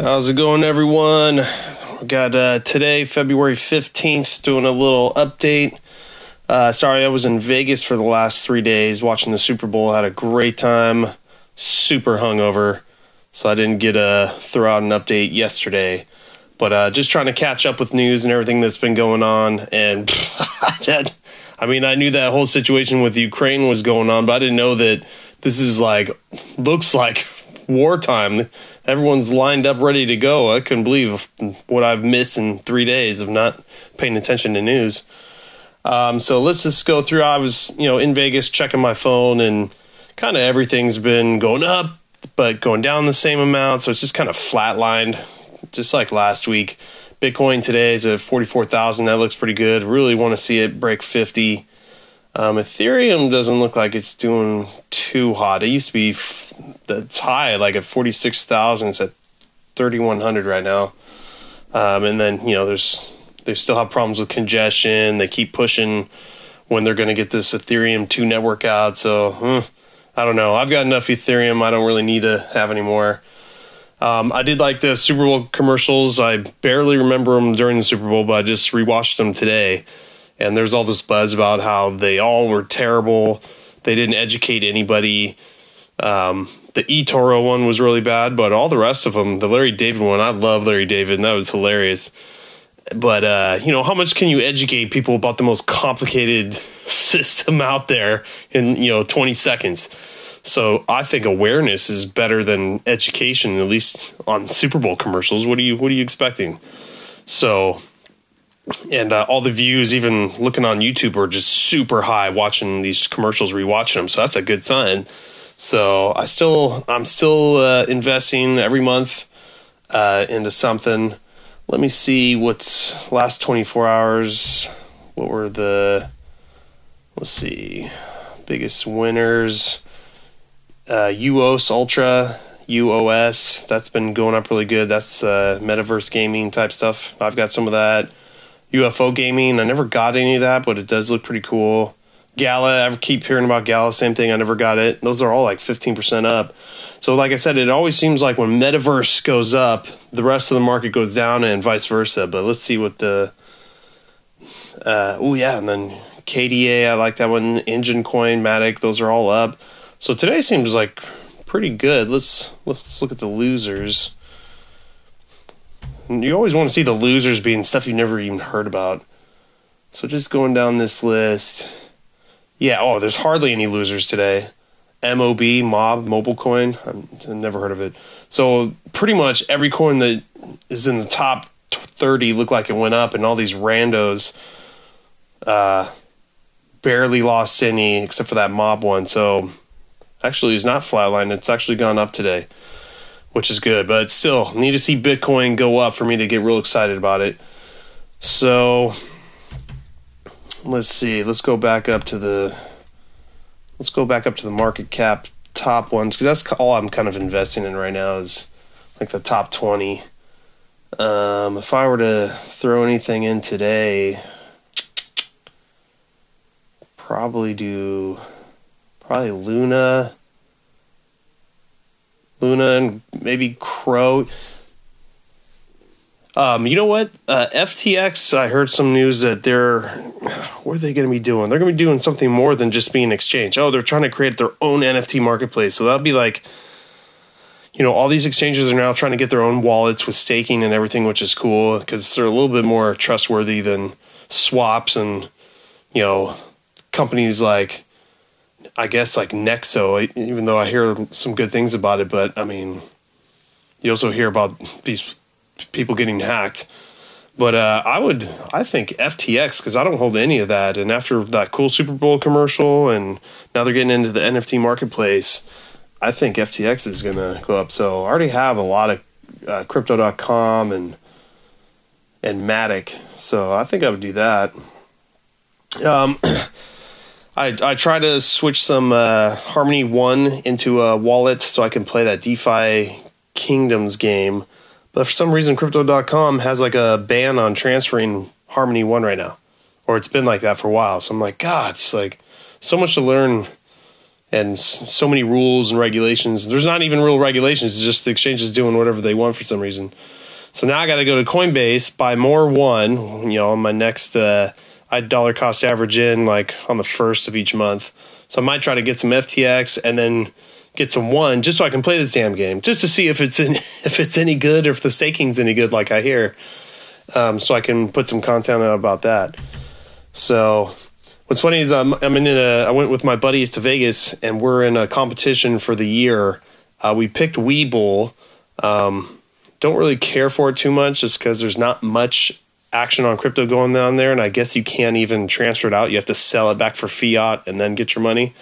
How's it going, everyone? We got uh, today, February 15th, doing a little update. Uh, sorry, I was in Vegas for the last three days watching the Super Bowl. Had a great time, super hungover, so I didn't get to throw out an update yesterday. But uh, just trying to catch up with news and everything that's been going on. And that, I mean, I knew that whole situation with Ukraine was going on, but I didn't know that this is like, looks like wartime. Everyone's lined up ready to go. I couldn't believe what I've missed in three days of not paying attention to news. Um, so let's just go through. I was, you know, in Vegas checking my phone, and kind of everything's been going up, but going down the same amount. So it's just kind of flatlined just like last week. Bitcoin today is at 44,000. That looks pretty good. Really want to see it break 50. Um, Ethereum doesn't look like it's doing too hot. It used to be f- that's high, like at 46,000. It's at 3,100 right now. Um, and then, you know, there's they still have problems with congestion. They keep pushing when they're going to get this Ethereum 2 network out. So, hmm, I don't know. I've got enough Ethereum. I don't really need to have any more. Um, I did like the Super Bowl commercials. I barely remember them during the Super Bowl, but I just rewatched them today. And there's all this buzz about how they all were terrible. They didn't educate anybody. Um, the eToro one was really bad, but all the rest of them, the Larry David one, I love Larry David, and that was hilarious. But uh, you know, how much can you educate people about the most complicated system out there in you know 20 seconds? So I think awareness is better than education, at least on Super Bowl commercials. What are you What are you expecting? So, and uh, all the views, even looking on YouTube, are just super high. Watching these commercials, rewatching them, so that's a good sign. So I still, I'm still uh, investing every month uh, into something. Let me see what's last 24 hours. What were the? Let's see, biggest winners uh, UOS Ultra, UOS. That's been going up really good. That's uh, metaverse gaming type stuff. I've got some of that. UFO gaming. I never got any of that, but it does look pretty cool. Gala. I keep hearing about Gala. Same thing. I never got it. Those are all like fifteen percent up. So, like I said, it always seems like when metaverse goes up, the rest of the market goes down, and vice versa. But let's see what the. Uh, oh yeah, and then KDA. I like that one. Enjin Coin, Matic. Those are all up. So today seems like pretty good. Let's let's look at the losers. You always want to see the losers being stuff you've never even heard about. So just going down this list. Yeah, oh, there's hardly any losers today. MOB, Mob, Mobile Coin. I've never heard of it. So pretty much every coin that is in the top 30 looked like it went up, and all these randos uh, barely lost any except for that Mob one. So actually is not flatlined. It's actually gone up today, which is good. But still, need to see Bitcoin go up for me to get real excited about it. So let's see. Let's go back up to the let's go back up to the market cap top ones because that's all I'm kind of investing in right now is like the top twenty. Um, if I were to throw anything in today, probably do probably Luna, Luna, and maybe CRO. Um, you know what? Uh, FTX. I heard some news that they're what are they going to be doing? They're going to be doing something more than just being an exchange. Oh, they're trying to create their own NFT marketplace. So that'll be like, you know, all these exchanges are now trying to get their own wallets with staking and everything, which is cool because they're a little bit more trustworthy than swaps and you know companies like I guess like Nexo, even though I hear some good things about it, but I mean, you also hear about these people getting hacked. But uh, I would, I think FTX because I don't hold any of that. And after that cool Super Bowl commercial, and now they're getting into the NFT marketplace, I think FTX is going to go up. So I already have a lot of uh, Crypto.com and and Matic, so I think I would do that. Um, I I try to switch some uh, Harmony One into a wallet so I can play that DeFi Kingdoms game, but for some reason Crypto.com has like a ban on transferring Harmony One right now, or it's been like that for a while. So I'm like, God, it's like so much to learn and so many rules and regulations. There's not even real regulations; it's just the exchange is doing whatever they want for some reason. So now I got to go to Coinbase, buy more one. You know, on my next, uh, I dollar cost average in like on the first of each month. So I might try to get some FTX and then get some one just so I can play this damn game, just to see if it's in, if it's any good or if the staking's any good, like I hear. Um, so I can put some content out about that. So what's funny is I'm, I'm in a I went with my buddies to Vegas and we're in a competition for the year. Uh, we picked Webull. Um, don't really care for it too much just because there's not much action on crypto going on there, and I guess you can't even transfer it out. You have to sell it back for fiat and then get your money.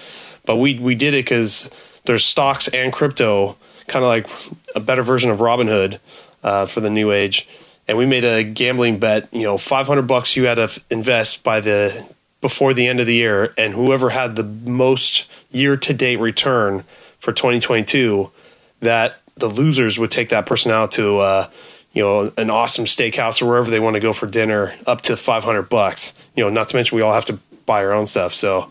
But we we did it because there's stocks and crypto, kind of like a better version of Robinhood uh, for the new age. And we made a gambling bet. You know, 500 bucks you had to invest by the before the end of the year, and whoever had the most year to date return for 2022, that the losers would take that person out to uh, you know an awesome steakhouse or wherever they want to go for dinner, up to 500 bucks. You know, not to mention we all have to buy our own stuff. So,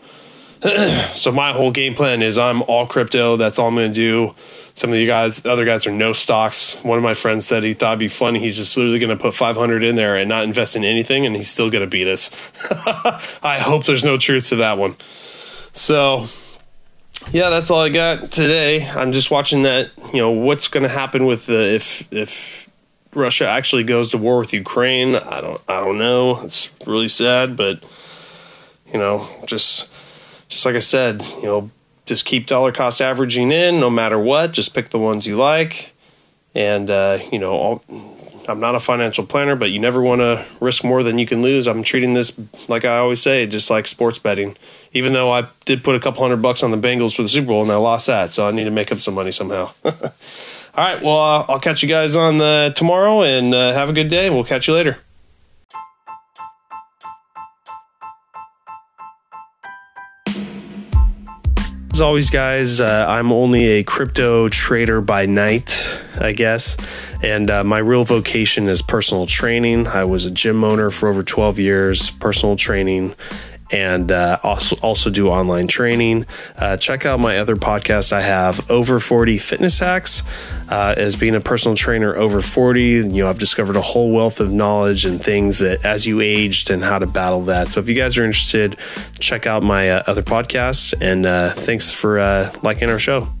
so my whole game plan is I'm all crypto. That's all I'm going to do. Some of you guys, other guys are no stocks. One of my friends said he thought it'd be funny. He's just literally going to put 500 in there and not invest in anything, and he's still going to beat us. I hope there's no truth to that one. So, yeah, that's all I got today. I'm just watching that. You know, what's going to happen with the if if Russia actually goes to war with Ukraine? I don't I don't know. It's really sad, but you know, just just like I said, you know, just keep dollar cost averaging in no matter what. Just pick the ones you like, and uh, you know, I'm not a financial planner, but you never want to risk more than you can lose. I'm treating this like I always say, just like sports betting. Even though I did put a couple hundred bucks on the Bengals for the Super Bowl and I lost that, so I need to make up some money somehow. All right, well, uh, I'll catch you guys on the tomorrow, and uh, have a good day. We'll catch you later. As always, guys, uh, I'm only a crypto trader by night, I guess. And uh, my real vocation is personal training. I was a gym owner for over 12 years, personal training and uh, also also do online training. Uh, check out my other podcast I have over 40 fitness hacks. Uh, as being a personal trainer over 40, you know I've discovered a whole wealth of knowledge and things that as you aged and how to battle that. So if you guys are interested, check out my uh, other podcasts. And uh, thanks for uh, liking our show.